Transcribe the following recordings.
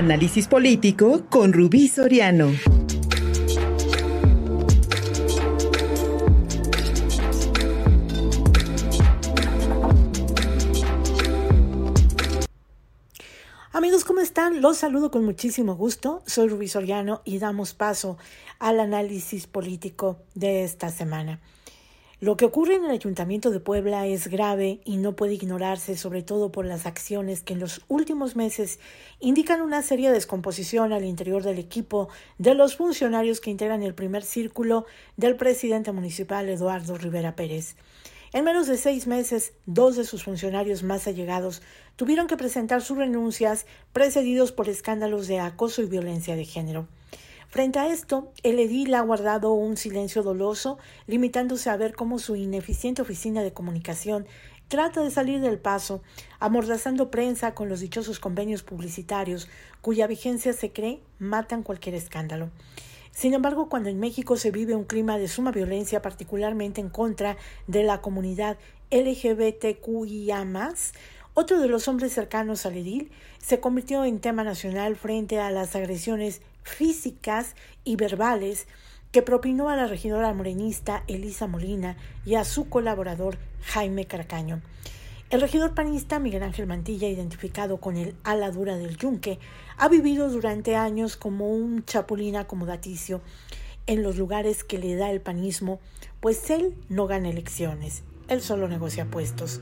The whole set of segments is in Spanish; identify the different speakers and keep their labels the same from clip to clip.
Speaker 1: Análisis político con Rubí Soriano.
Speaker 2: Amigos, ¿cómo están? Los saludo con muchísimo gusto. Soy Rubí Soriano y damos paso al análisis político de esta semana. Lo que ocurre en el Ayuntamiento de Puebla es grave y no puede ignorarse, sobre todo por las acciones que en los últimos meses indican una seria descomposición al interior del equipo de los funcionarios que integran el primer círculo del presidente municipal Eduardo Rivera Pérez. En menos de seis meses, dos de sus funcionarios más allegados tuvieron que presentar sus renuncias precedidos por escándalos de acoso y violencia de género. Frente a esto, el edil ha guardado un silencio doloso, limitándose a ver cómo su ineficiente oficina de comunicación trata de salir del paso, amordazando prensa con los dichosos convenios publicitarios, cuya vigencia se cree matan cualquier escándalo. Sin embargo, cuando en México se vive un clima de suma violencia, particularmente en contra de la comunidad LGBTQIA, otro de los hombres cercanos al edil se convirtió en tema nacional frente a las agresiones físicas y verbales que propinó a la regidora morenista Elisa Molina y a su colaborador Jaime Carcaño. El regidor panista Miguel Ángel Mantilla, identificado con el ala dura del yunque, ha vivido durante años como un chapulín acomodaticio en los lugares que le da el panismo, pues él no gana elecciones, él solo negocia puestos.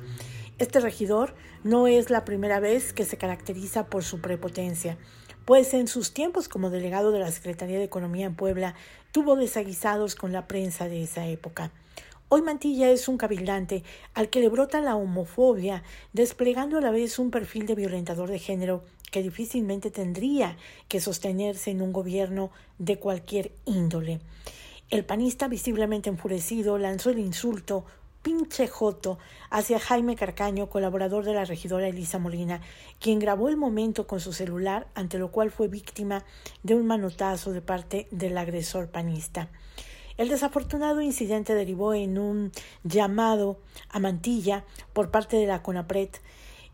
Speaker 2: Este regidor no es la primera vez que se caracteriza por su prepotencia pues en sus tiempos como delegado de la Secretaría de Economía en Puebla tuvo desaguisados con la prensa de esa época. Hoy Mantilla es un cabildante al que le brota la homofobia, desplegando a la vez un perfil de violentador de género que difícilmente tendría que sostenerse en un gobierno de cualquier índole. El panista, visiblemente enfurecido, lanzó el insulto pinche joto hacia Jaime Carcaño, colaborador de la regidora Elisa Molina, quien grabó el momento con su celular, ante lo cual fue víctima de un manotazo de parte del agresor panista. El desafortunado incidente derivó en un llamado a Mantilla por parte de la CONAPRED,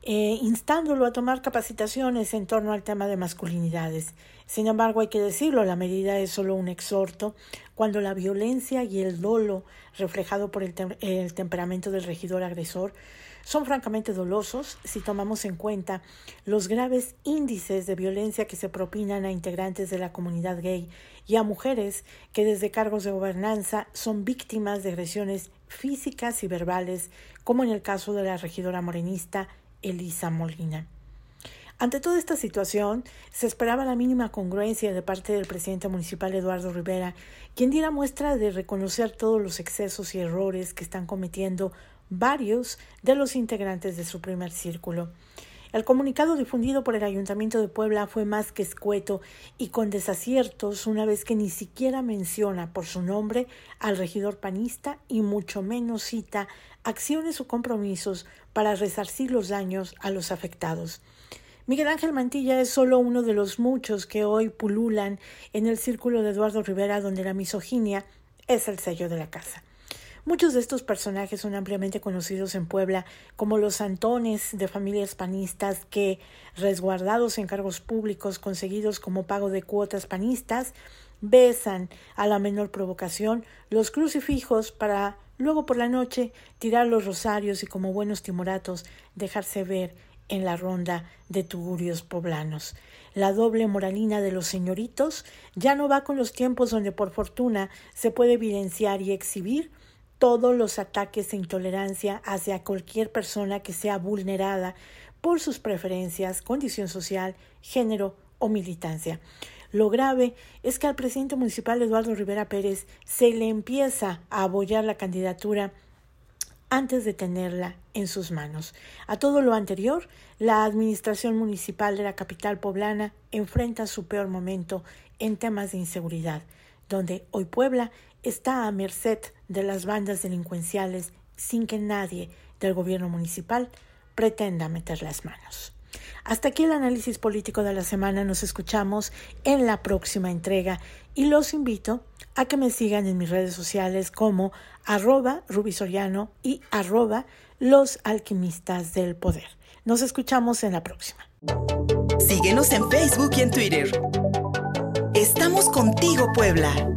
Speaker 2: eh, instándolo a tomar capacitaciones en torno al tema de masculinidades. Sin embargo, hay que decirlo, la medida es solo un exhorto cuando la violencia y el dolo reflejado por el, el temperamento del regidor agresor son francamente dolosos si tomamos en cuenta los graves índices de violencia que se propinan a integrantes de la comunidad gay y a mujeres que desde cargos de gobernanza son víctimas de agresiones físicas y verbales, como en el caso de la regidora morenista Elisa Molina. Ante toda esta situación, se esperaba la mínima congruencia de parte del presidente municipal Eduardo Rivera, quien diera muestra de reconocer todos los excesos y errores que están cometiendo varios de los integrantes de su primer círculo. El comunicado difundido por el Ayuntamiento de Puebla fue más que escueto y con desaciertos una vez que ni siquiera menciona por su nombre al regidor panista y mucho menos cita acciones o compromisos para resarcir los daños a los afectados. Miguel Ángel Mantilla es solo uno de los muchos que hoy pululan en el círculo de Eduardo Rivera donde la misoginia es el sello de la casa. Muchos de estos personajes son ampliamente conocidos en Puebla como los santones de familias panistas que, resguardados en cargos públicos conseguidos como pago de cuotas panistas, besan a la menor provocación los crucifijos para luego por la noche tirar los rosarios y como buenos timoratos dejarse ver en la ronda de tugurios poblanos. La doble moralina de los señoritos ya no va con los tiempos donde por fortuna se puede evidenciar y exhibir todos los ataques e intolerancia hacia cualquier persona que sea vulnerada por sus preferencias, condición social, género o militancia. Lo grave es que al presidente municipal Eduardo Rivera Pérez se le empieza a apoyar la candidatura antes de tenerla en sus manos. A todo lo anterior, la administración municipal de la capital poblana enfrenta su peor momento en temas de inseguridad, donde hoy Puebla está a merced de las bandas delincuenciales sin que nadie del gobierno municipal pretenda meter las manos. Hasta aquí el análisis político de la semana. Nos escuchamos en la próxima entrega y los invito a que me sigan en mis redes sociales como arroba rubisoriano y arroba los alquimistas del poder. Nos escuchamos en la próxima.
Speaker 1: Síguenos en Facebook y en Twitter. Estamos contigo, Puebla.